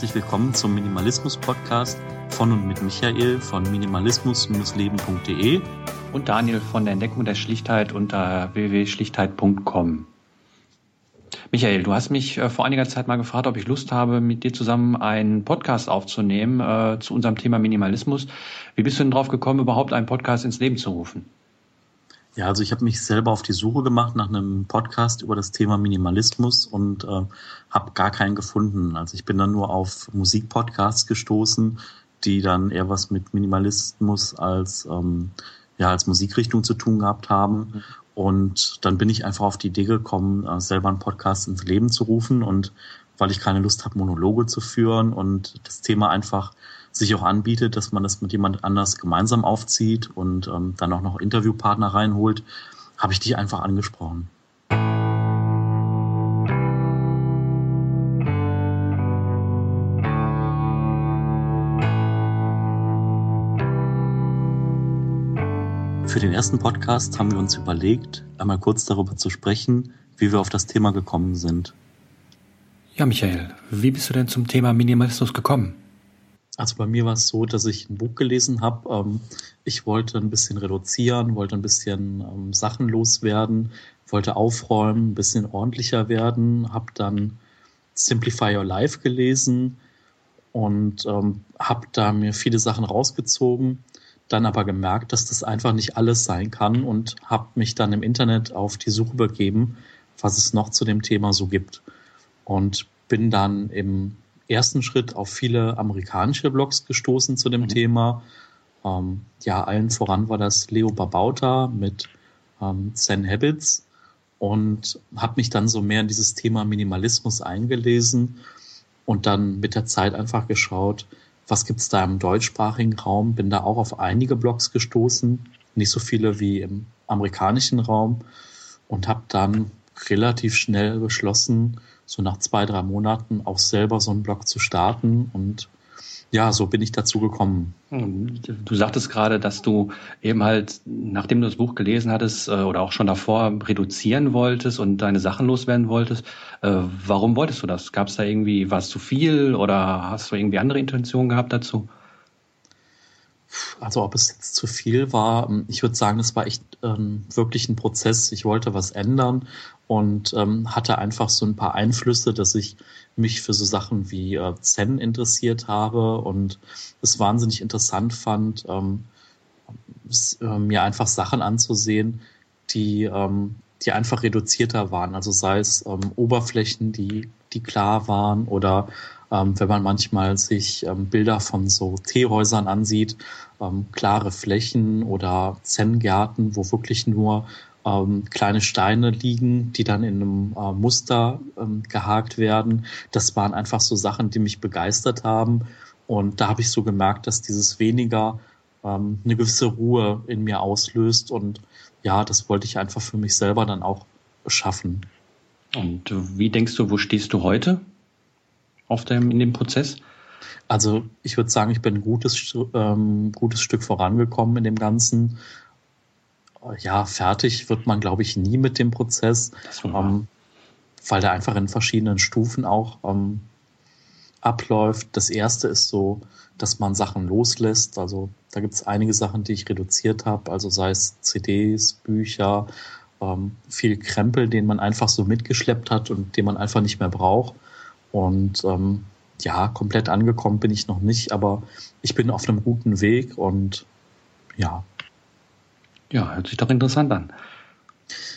herzlich willkommen zum Minimalismus-Podcast von und mit Michael von minimalismus-leben.de und Daniel von der Entdeckung der Schlichtheit unter www.schlichtheit.com. Michael, du hast mich äh, vor einiger Zeit mal gefragt, ob ich Lust habe, mit dir zusammen einen Podcast aufzunehmen äh, zu unserem Thema Minimalismus. Wie bist du denn drauf gekommen, überhaupt einen Podcast ins Leben zu rufen? Ja, also ich habe mich selber auf die Suche gemacht nach einem Podcast über das Thema Minimalismus und äh, habe gar keinen gefunden. Also ich bin dann nur auf Musikpodcasts gestoßen, die dann eher was mit Minimalismus als ähm, ja als Musikrichtung zu tun gehabt haben. Und dann bin ich einfach auf die Idee gekommen, äh, selber einen Podcast ins Leben zu rufen und weil ich keine Lust habe, Monologe zu führen und das Thema einfach sich auch anbietet, dass man das mit jemand anders gemeinsam aufzieht und ähm, dann auch noch Interviewpartner reinholt, habe ich dich einfach angesprochen. Für den ersten Podcast haben wir uns überlegt, einmal kurz darüber zu sprechen, wie wir auf das Thema gekommen sind. Ja, Michael, wie bist du denn zum Thema Minimalismus gekommen? Also bei mir war es so, dass ich ein Buch gelesen habe. Ähm, ich wollte ein bisschen reduzieren, wollte ein bisschen ähm, Sachen loswerden, wollte aufräumen, ein bisschen ordentlicher werden, habe dann Simplify Your Life gelesen und ähm, habe da mir viele Sachen rausgezogen, dann aber gemerkt, dass das einfach nicht alles sein kann und habe mich dann im Internet auf die Suche begeben, was es noch zu dem Thema so gibt. Und bin dann im ersten Schritt auf viele amerikanische Blogs gestoßen zu dem mhm. Thema. Ähm, ja, allen voran war das Leo Babauta mit ähm, Zen Habits und habe mich dann so mehr in dieses Thema Minimalismus eingelesen und dann mit der Zeit einfach geschaut, was gibt's da im deutschsprachigen Raum. Bin da auch auf einige Blogs gestoßen, nicht so viele wie im amerikanischen Raum und habe dann relativ schnell beschlossen, so nach zwei, drei Monaten auch selber so einen Blog zu starten und ja, so bin ich dazu gekommen. Du sagtest gerade, dass du eben halt, nachdem du das Buch gelesen hattest äh, oder auch schon davor reduzieren wolltest und deine Sachen loswerden wolltest. Äh, warum wolltest du das? Gab es da irgendwie, war es zu viel oder hast du irgendwie andere Intentionen gehabt dazu? Also ob es jetzt zu viel war, ähm, ich würde sagen, es war echt ähm, wirklich ein Prozess. Ich wollte was ändern und ähm, hatte einfach so ein paar Einflüsse, dass ich mich für so Sachen wie äh, Zen interessiert habe und es wahnsinnig interessant fand, ähm, es, äh, mir einfach Sachen anzusehen, die, ähm, die einfach reduzierter waren. Also sei es ähm, Oberflächen, die, die klar waren oder ähm, wenn man manchmal sich ähm, Bilder von so Teehäusern ansieht, ähm, klare Flächen oder Zen-Gärten, wo wirklich nur ähm, kleine Steine liegen, die dann in einem äh, Muster ähm, gehakt werden. Das waren einfach so Sachen, die mich begeistert haben. Und da habe ich so gemerkt, dass dieses weniger ähm, eine gewisse Ruhe in mir auslöst. Und ja, das wollte ich einfach für mich selber dann auch schaffen. Und wie denkst du, wo stehst du heute auf dem, in dem Prozess? Also ich würde sagen, ich bin ein gutes, ähm, gutes Stück vorangekommen in dem Ganzen ja, fertig wird man, glaube ich, nie mit dem Prozess, ähm, weil der einfach in verschiedenen Stufen auch ähm, abläuft. Das erste ist so, dass man Sachen loslässt. Also da gibt es einige Sachen, die ich reduziert habe, also sei es CDs, Bücher, ähm, viel Krempel, den man einfach so mitgeschleppt hat und den man einfach nicht mehr braucht. Und ähm, ja, komplett angekommen bin ich noch nicht, aber ich bin auf einem guten Weg und ja, ja, hört sich doch interessant an.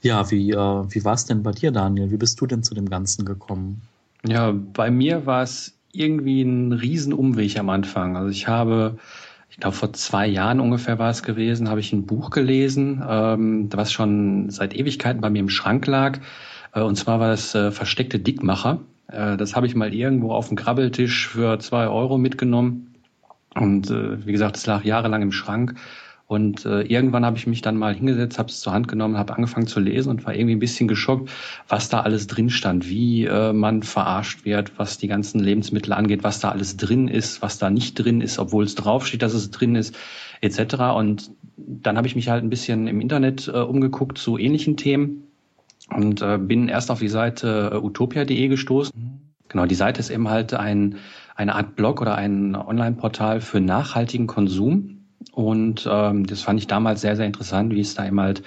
Ja, wie, äh, wie war es denn bei dir, Daniel? Wie bist du denn zu dem Ganzen gekommen? Ja, bei mir war es irgendwie ein Riesenumweg am Anfang. Also ich habe, ich glaube vor zwei Jahren ungefähr war es gewesen, habe ich ein Buch gelesen, ähm, was schon seit Ewigkeiten bei mir im Schrank lag. Äh, und zwar war das äh, Versteckte Dickmacher. Äh, das habe ich mal irgendwo auf dem Krabbeltisch für zwei Euro mitgenommen. Und äh, wie gesagt, es lag jahrelang im Schrank. Und äh, irgendwann habe ich mich dann mal hingesetzt, habe es zur Hand genommen, habe angefangen zu lesen und war irgendwie ein bisschen geschockt, was da alles drin stand, wie äh, man verarscht wird, was die ganzen Lebensmittel angeht, was da alles drin ist, was da nicht drin ist, obwohl es draufsteht, dass es drin ist, etc. Und dann habe ich mich halt ein bisschen im Internet äh, umgeguckt zu ähnlichen Themen und äh, bin erst auf die Seite äh, utopia.de gestoßen. Genau, die Seite ist eben halt ein eine Art Blog oder ein Online-Portal für nachhaltigen Konsum. Und ähm, das fand ich damals sehr, sehr interessant, wie es da eben halt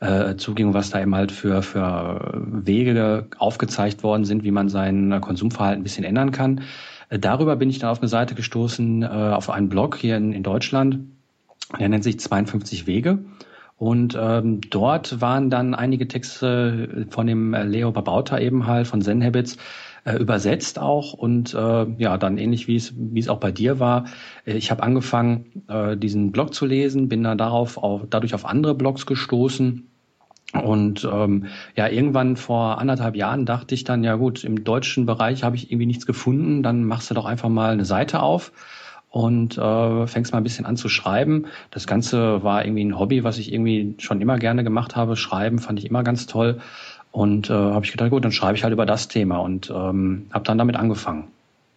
äh, zuging, was da eben halt für, für Wege aufgezeigt worden sind, wie man sein Konsumverhalten ein bisschen ändern kann. Äh, darüber bin ich dann auf eine Seite gestoßen, äh, auf einen Blog hier in, in Deutschland. Der nennt sich 52 Wege. Und ähm, dort waren dann einige Texte von dem Leo Babauta eben halt, von Zen Habits, äh, übersetzt auch und äh, ja, dann ähnlich wie es wie es auch bei dir war. Äh, ich habe angefangen, äh, diesen Blog zu lesen, bin dann darauf auch dadurch auf andere Blogs gestoßen. Und ähm, ja, irgendwann vor anderthalb Jahren dachte ich dann, ja gut, im deutschen Bereich habe ich irgendwie nichts gefunden, dann machst du doch einfach mal eine Seite auf und äh, fängst mal ein bisschen an zu schreiben. Das Ganze war irgendwie ein Hobby, was ich irgendwie schon immer gerne gemacht habe. Schreiben fand ich immer ganz toll. Und äh, habe ich gedacht, gut, dann schreibe ich halt über das Thema und ähm, habe dann damit angefangen.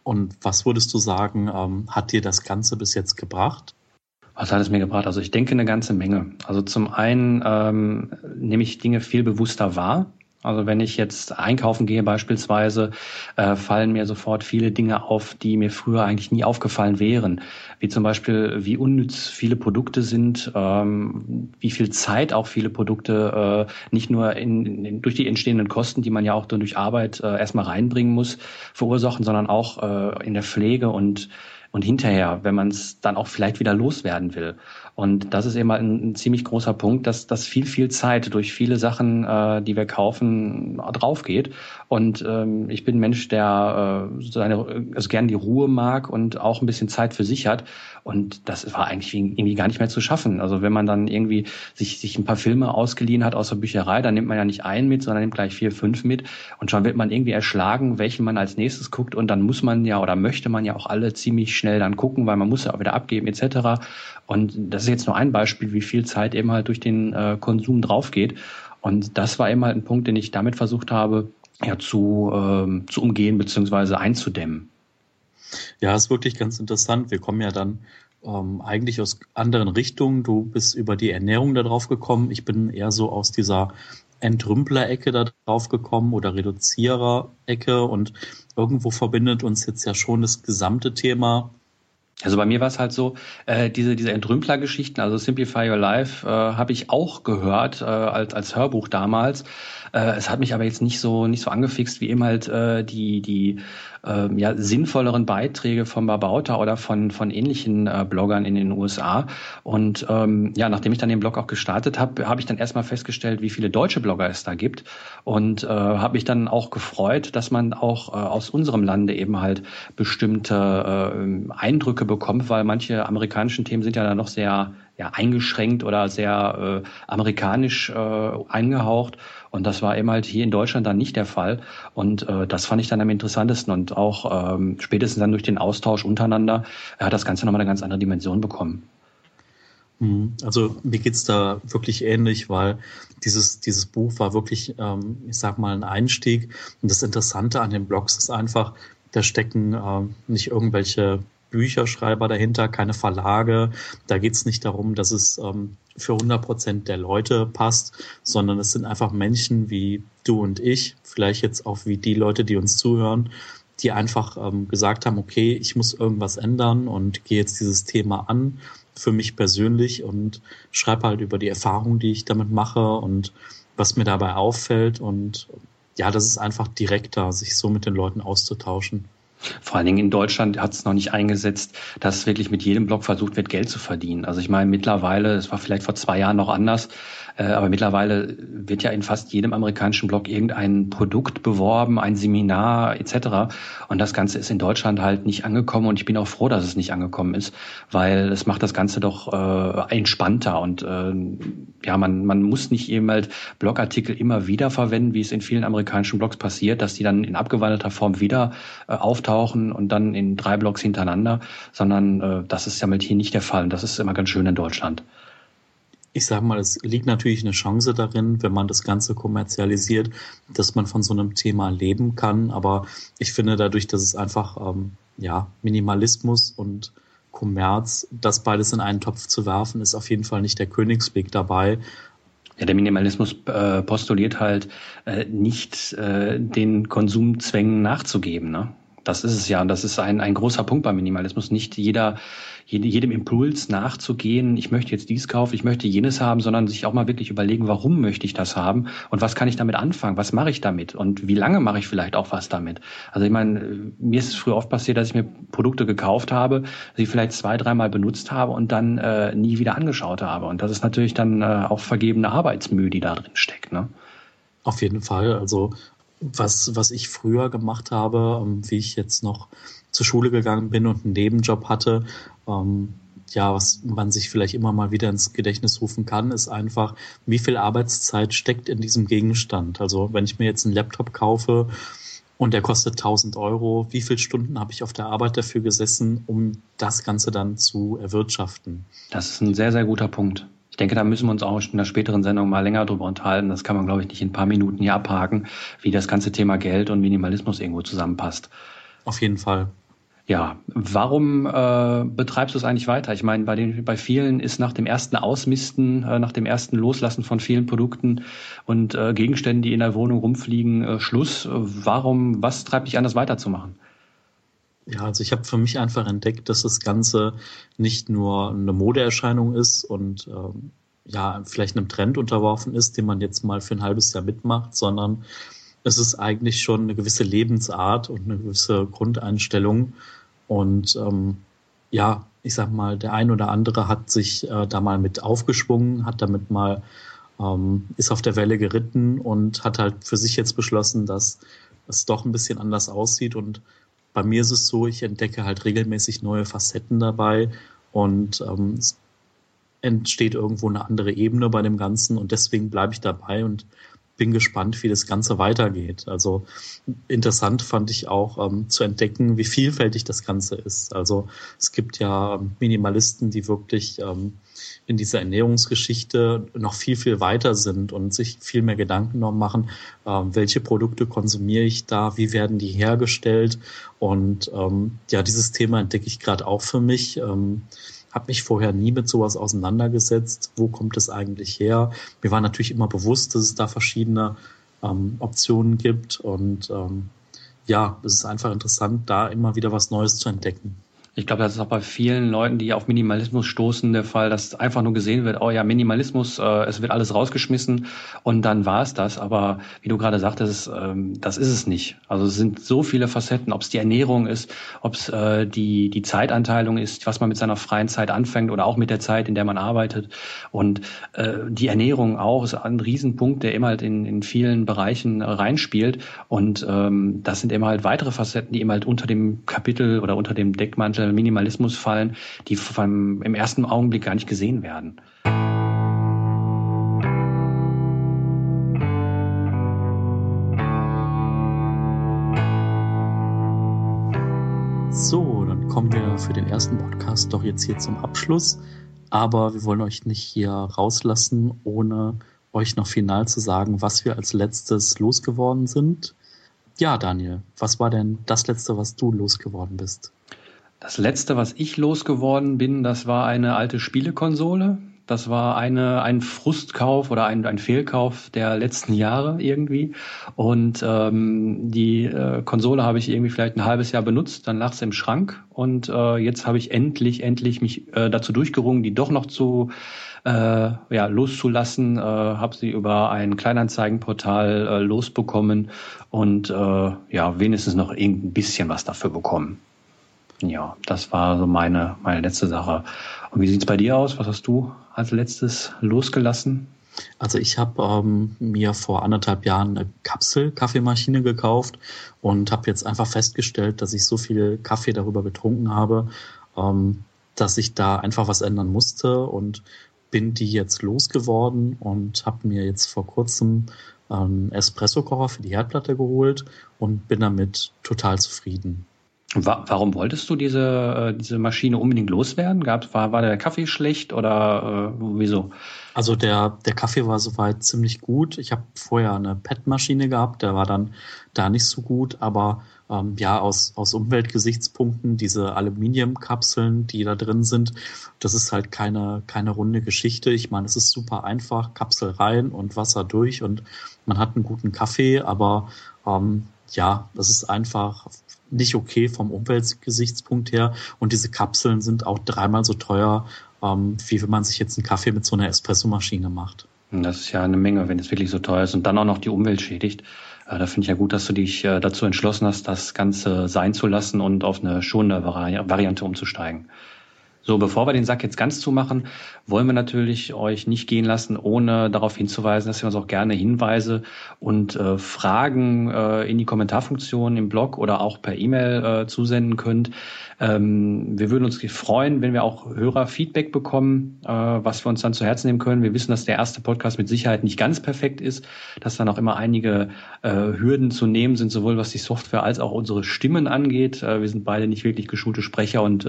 Und was würdest du sagen, ähm, hat dir das Ganze bis jetzt gebracht? Was hat es mir gebracht? Also ich denke eine ganze Menge. Also zum einen ähm, nehme ich Dinge viel bewusster wahr. Also wenn ich jetzt einkaufen gehe beispielsweise, äh, fallen mir sofort viele Dinge auf, die mir früher eigentlich nie aufgefallen wären. Wie zum Beispiel, wie unnütz viele Produkte sind, ähm, wie viel Zeit auch viele Produkte äh, nicht nur in, in, durch die entstehenden Kosten, die man ja auch durch Arbeit äh, erstmal reinbringen muss, verursachen, sondern auch äh, in der Pflege und und hinterher, wenn man es dann auch vielleicht wieder loswerden will. Und das ist immer ein, ein, ziemlich großer Punkt, dass, dass viel, viel Zeit durch viele Sachen, äh, die wir kaufen, drauf geht. Und ähm, ich bin ein Mensch, der äh, seine, also gern die Ruhe mag und auch ein bisschen Zeit für sich hat. Und das war eigentlich irgendwie gar nicht mehr zu schaffen. Also wenn man dann irgendwie sich, sich ein paar Filme ausgeliehen hat aus der Bücherei, dann nimmt man ja nicht einen mit, sondern nimmt gleich vier, fünf mit. Und schon wird man irgendwie erschlagen, welchen man als nächstes guckt. Und dann muss man ja oder möchte man ja auch alle ziemlich schnell dann gucken, weil man muss ja auch wieder abgeben etc. Und das ist jetzt nur ein Beispiel, wie viel Zeit eben halt durch den äh, Konsum draufgeht. Und das war eben halt ein Punkt, den ich damit versucht habe, ja, zu, ähm, zu umgehen beziehungsweise einzudämmen. Ja, ist wirklich ganz interessant. Wir kommen ja dann ähm, eigentlich aus anderen Richtungen. Du bist über die Ernährung da drauf gekommen. Ich bin eher so aus dieser Entrümpler-Ecke da drauf gekommen oder Reduzierer-Ecke und irgendwo verbindet uns jetzt ja schon das gesamte Thema also bei mir war es halt so, äh, diese, diese Entrümpler-Geschichten, also Simplify Your Life, äh, habe ich auch gehört äh, als, als Hörbuch damals. Äh, es hat mich aber jetzt nicht so nicht so angefixt wie eben halt äh, die die äh, ja, sinnvolleren Beiträge von Babauta oder von von ähnlichen äh, Bloggern in den USA. Und ähm, ja, nachdem ich dann den Blog auch gestartet habe, habe ich dann erstmal festgestellt, wie viele deutsche Blogger es da gibt und äh, habe mich dann auch gefreut, dass man auch äh, aus unserem Lande eben halt bestimmte äh, Eindrücke bekommt, weil manche amerikanischen Themen sind ja dann noch sehr ja, eingeschränkt oder sehr äh, amerikanisch äh, eingehaucht. Und das war eben halt hier in Deutschland dann nicht der Fall. Und äh, das fand ich dann am interessantesten. Und auch ähm, spätestens dann durch den Austausch untereinander hat das Ganze nochmal eine ganz andere Dimension bekommen. Mhm. Also mir geht's da wirklich ähnlich, weil dieses, dieses Buch war wirklich, ähm, ich sag mal, ein Einstieg. Und das Interessante an den Blogs ist einfach, da stecken äh, nicht irgendwelche Bücherschreiber dahinter, keine Verlage. Da geht's nicht darum, dass es ähm, für 100 Prozent der Leute passt, sondern es sind einfach Menschen wie du und ich, vielleicht jetzt auch wie die Leute, die uns zuhören, die einfach ähm, gesagt haben, okay, ich muss irgendwas ändern und gehe jetzt dieses Thema an für mich persönlich und schreibe halt über die Erfahrung, die ich damit mache und was mir dabei auffällt und ja, das ist einfach direkter, sich so mit den Leuten auszutauschen. Vor allen Dingen in Deutschland hat es noch nicht eingesetzt, dass wirklich mit jedem Blog versucht wird, Geld zu verdienen. Also ich meine, mittlerweile, es war vielleicht vor zwei Jahren noch anders, äh, aber mittlerweile wird ja in fast jedem amerikanischen Blog irgendein Produkt beworben, ein Seminar etc. Und das Ganze ist in Deutschland halt nicht angekommen und ich bin auch froh, dass es nicht angekommen ist, weil es macht das Ganze doch äh, entspannter und äh, ja, man, man muss nicht eben halt Blogartikel immer wieder verwenden, wie es in vielen amerikanischen Blogs passiert, dass die dann in abgewandelter Form wieder äh, auftauchen und dann in drei Blogs hintereinander, sondern äh, das ist ja mit hier nicht der Fall und das ist immer ganz schön in Deutschland ich sage mal, es liegt natürlich eine Chance darin, wenn man das Ganze kommerzialisiert, dass man von so einem Thema leben kann. Aber ich finde dadurch, dass es einfach ähm, ja Minimalismus und Kommerz, das beides in einen Topf zu werfen, ist auf jeden Fall nicht der Königsweg dabei. Ja, der Minimalismus äh, postuliert halt äh, nicht äh, den Konsumzwängen nachzugeben. Ne? Das ist es ja. Und das ist ein, ein großer Punkt beim Minimalismus. Nicht jeder, jedem Impuls nachzugehen, ich möchte jetzt dies kaufen, ich möchte jenes haben, sondern sich auch mal wirklich überlegen, warum möchte ich das haben und was kann ich damit anfangen, was mache ich damit und wie lange mache ich vielleicht auch was damit. Also ich meine, mir ist es früher oft passiert, dass ich mir Produkte gekauft habe, sie vielleicht zwei, dreimal benutzt habe und dann äh, nie wieder angeschaut habe. Und das ist natürlich dann äh, auch vergebene Arbeitsmühe, die da drin steckt. Ne? Auf jeden Fall. Also was, was ich früher gemacht habe, ähm, wie ich jetzt noch zur Schule gegangen bin und einen Nebenjob hatte, ähm, ja, was man sich vielleicht immer mal wieder ins Gedächtnis rufen kann, ist einfach, wie viel Arbeitszeit steckt in diesem Gegenstand. Also wenn ich mir jetzt einen Laptop kaufe und der kostet 1000 Euro, wie viele Stunden habe ich auf der Arbeit dafür gesessen, um das Ganze dann zu erwirtschaften? Das ist ein sehr, sehr guter Punkt. Ich denke, da müssen wir uns auch in der späteren Sendung mal länger drüber unterhalten. Das kann man, glaube ich, nicht in ein paar Minuten hier abhaken, wie das ganze Thema Geld und Minimalismus irgendwo zusammenpasst. Auf jeden Fall. Ja, warum äh, betreibst du es eigentlich weiter? Ich meine, bei, den, bei vielen ist nach dem ersten Ausmisten, äh, nach dem ersten Loslassen von vielen Produkten und äh, Gegenständen, die in der Wohnung rumfliegen, äh, Schluss. Warum, was treibt dich an, das weiterzumachen? Ja, also ich habe für mich einfach entdeckt, dass das Ganze nicht nur eine Modeerscheinung ist und ähm, ja, vielleicht einem Trend unterworfen ist, den man jetzt mal für ein halbes Jahr mitmacht, sondern es ist eigentlich schon eine gewisse Lebensart und eine gewisse Grundeinstellung. Und ähm, ja, ich sag mal, der ein oder andere hat sich äh, da mal mit aufgeschwungen, hat damit mal, ähm, ist auf der Welle geritten und hat halt für sich jetzt beschlossen, dass es doch ein bisschen anders aussieht und bei mir ist es so, ich entdecke halt regelmäßig neue Facetten dabei und ähm, es entsteht irgendwo eine andere Ebene bei dem Ganzen und deswegen bleibe ich dabei und bin gespannt, wie das Ganze weitergeht. Also interessant fand ich auch ähm, zu entdecken, wie vielfältig das Ganze ist. Also es gibt ja Minimalisten, die wirklich ähm, in dieser Ernährungsgeschichte noch viel, viel weiter sind und sich viel mehr Gedanken noch machen, ähm, welche Produkte konsumiere ich da, wie werden die hergestellt. Und ähm, ja, dieses Thema entdecke ich gerade auch für mich. Ähm, habe mich vorher nie mit sowas auseinandergesetzt. Wo kommt es eigentlich her? Mir war natürlich immer bewusst, dass es da verschiedene ähm, Optionen gibt. Und ähm, ja, es ist einfach interessant, da immer wieder was Neues zu entdecken. Ich glaube, das ist auch bei vielen Leuten, die auf Minimalismus stoßen, der Fall, dass einfach nur gesehen wird, oh ja, Minimalismus, äh, es wird alles rausgeschmissen und dann war es das. Aber wie du gerade sagtest, ähm, das ist es nicht. Also es sind so viele Facetten, ob es die Ernährung ist, ob es äh, die, die Zeitanteilung ist, was man mit seiner freien Zeit anfängt oder auch mit der Zeit, in der man arbeitet. Und äh, die Ernährung auch ist ein Riesenpunkt, der immer halt in, in vielen Bereichen reinspielt. Und ähm, das sind immer halt weitere Facetten, die immer halt unter dem Kapitel oder unter dem Deckmantel äh, Minimalismus fallen, die vom, im ersten Augenblick gar nicht gesehen werden. So, dann kommen wir für den ersten Podcast doch jetzt hier zum Abschluss. Aber wir wollen euch nicht hier rauslassen, ohne euch noch final zu sagen, was wir als letztes losgeworden sind. Ja, Daniel, was war denn das letzte, was du losgeworden bist? Das letzte, was ich losgeworden bin, das war eine alte Spielekonsole. Das war eine, ein Frustkauf oder ein, ein Fehlkauf der letzten Jahre irgendwie. Und ähm, die äh, Konsole habe ich irgendwie vielleicht ein halbes Jahr benutzt, dann lag sie im Schrank. Und äh, jetzt habe ich endlich, endlich mich äh, dazu durchgerungen, die doch noch zu äh, ja, loszulassen. Äh, habe sie über ein Kleinanzeigenportal äh, losbekommen und äh, ja, wenigstens noch ein bisschen was dafür bekommen. Ja, das war so meine, meine letzte Sache. Und wie sieht's bei dir aus? Was hast du als letztes losgelassen? Also ich habe ähm, mir vor anderthalb Jahren eine Kapsel-Kaffeemaschine gekauft und habe jetzt einfach festgestellt, dass ich so viel Kaffee darüber getrunken habe, ähm, dass ich da einfach was ändern musste und bin die jetzt losgeworden und habe mir jetzt vor kurzem einen Espresso-Kocher für die Herdplatte geholt und bin damit total zufrieden. Warum wolltest du diese, äh, diese Maschine unbedingt loswerden? Gab, war, war der Kaffee schlecht oder äh, wieso? Also der, der Kaffee war soweit ziemlich gut. Ich habe vorher eine PET-Maschine gehabt, der war dann da nicht so gut, aber ähm, ja, aus, aus Umweltgesichtspunkten, diese Aluminiumkapseln, die da drin sind, das ist halt keine, keine runde Geschichte. Ich meine, es ist super einfach, Kapsel rein und Wasser durch und man hat einen guten Kaffee, aber ähm, ja, das ist einfach nicht okay vom Umweltgesichtspunkt her. Und diese Kapseln sind auch dreimal so teuer, ähm, wie wenn man sich jetzt einen Kaffee mit so einer Espressomaschine macht. Das ist ja eine Menge, wenn es wirklich so teuer ist und dann auch noch die Umwelt schädigt. Äh, da finde ich ja gut, dass du dich äh, dazu entschlossen hast, das Ganze sein zu lassen und auf eine schonende Variante umzusteigen. So, bevor wir den Sack jetzt ganz zumachen, wollen wir natürlich euch nicht gehen lassen, ohne darauf hinzuweisen, dass ihr uns auch gerne Hinweise und äh, Fragen äh, in die Kommentarfunktion im Blog oder auch per E-Mail äh, zusenden könnt. Ähm, wir würden uns freuen, wenn wir auch Hörerfeedback bekommen, äh, was wir uns dann zu Herzen nehmen können. Wir wissen, dass der erste Podcast mit Sicherheit nicht ganz perfekt ist, dass dann auch immer einige äh, Hürden zu nehmen sind, sowohl was die Software als auch unsere Stimmen angeht. Äh, wir sind beide nicht wirklich geschulte Sprecher und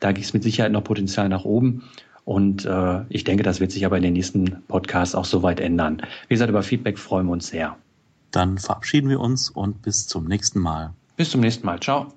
da gibt es mit Sicherheit noch Potenzial nach oben. Und äh, ich denke, das wird sich aber in den nächsten Podcasts auch soweit ändern. Wie gesagt, über Feedback freuen wir uns sehr. Dann verabschieden wir uns und bis zum nächsten Mal. Bis zum nächsten Mal. Ciao.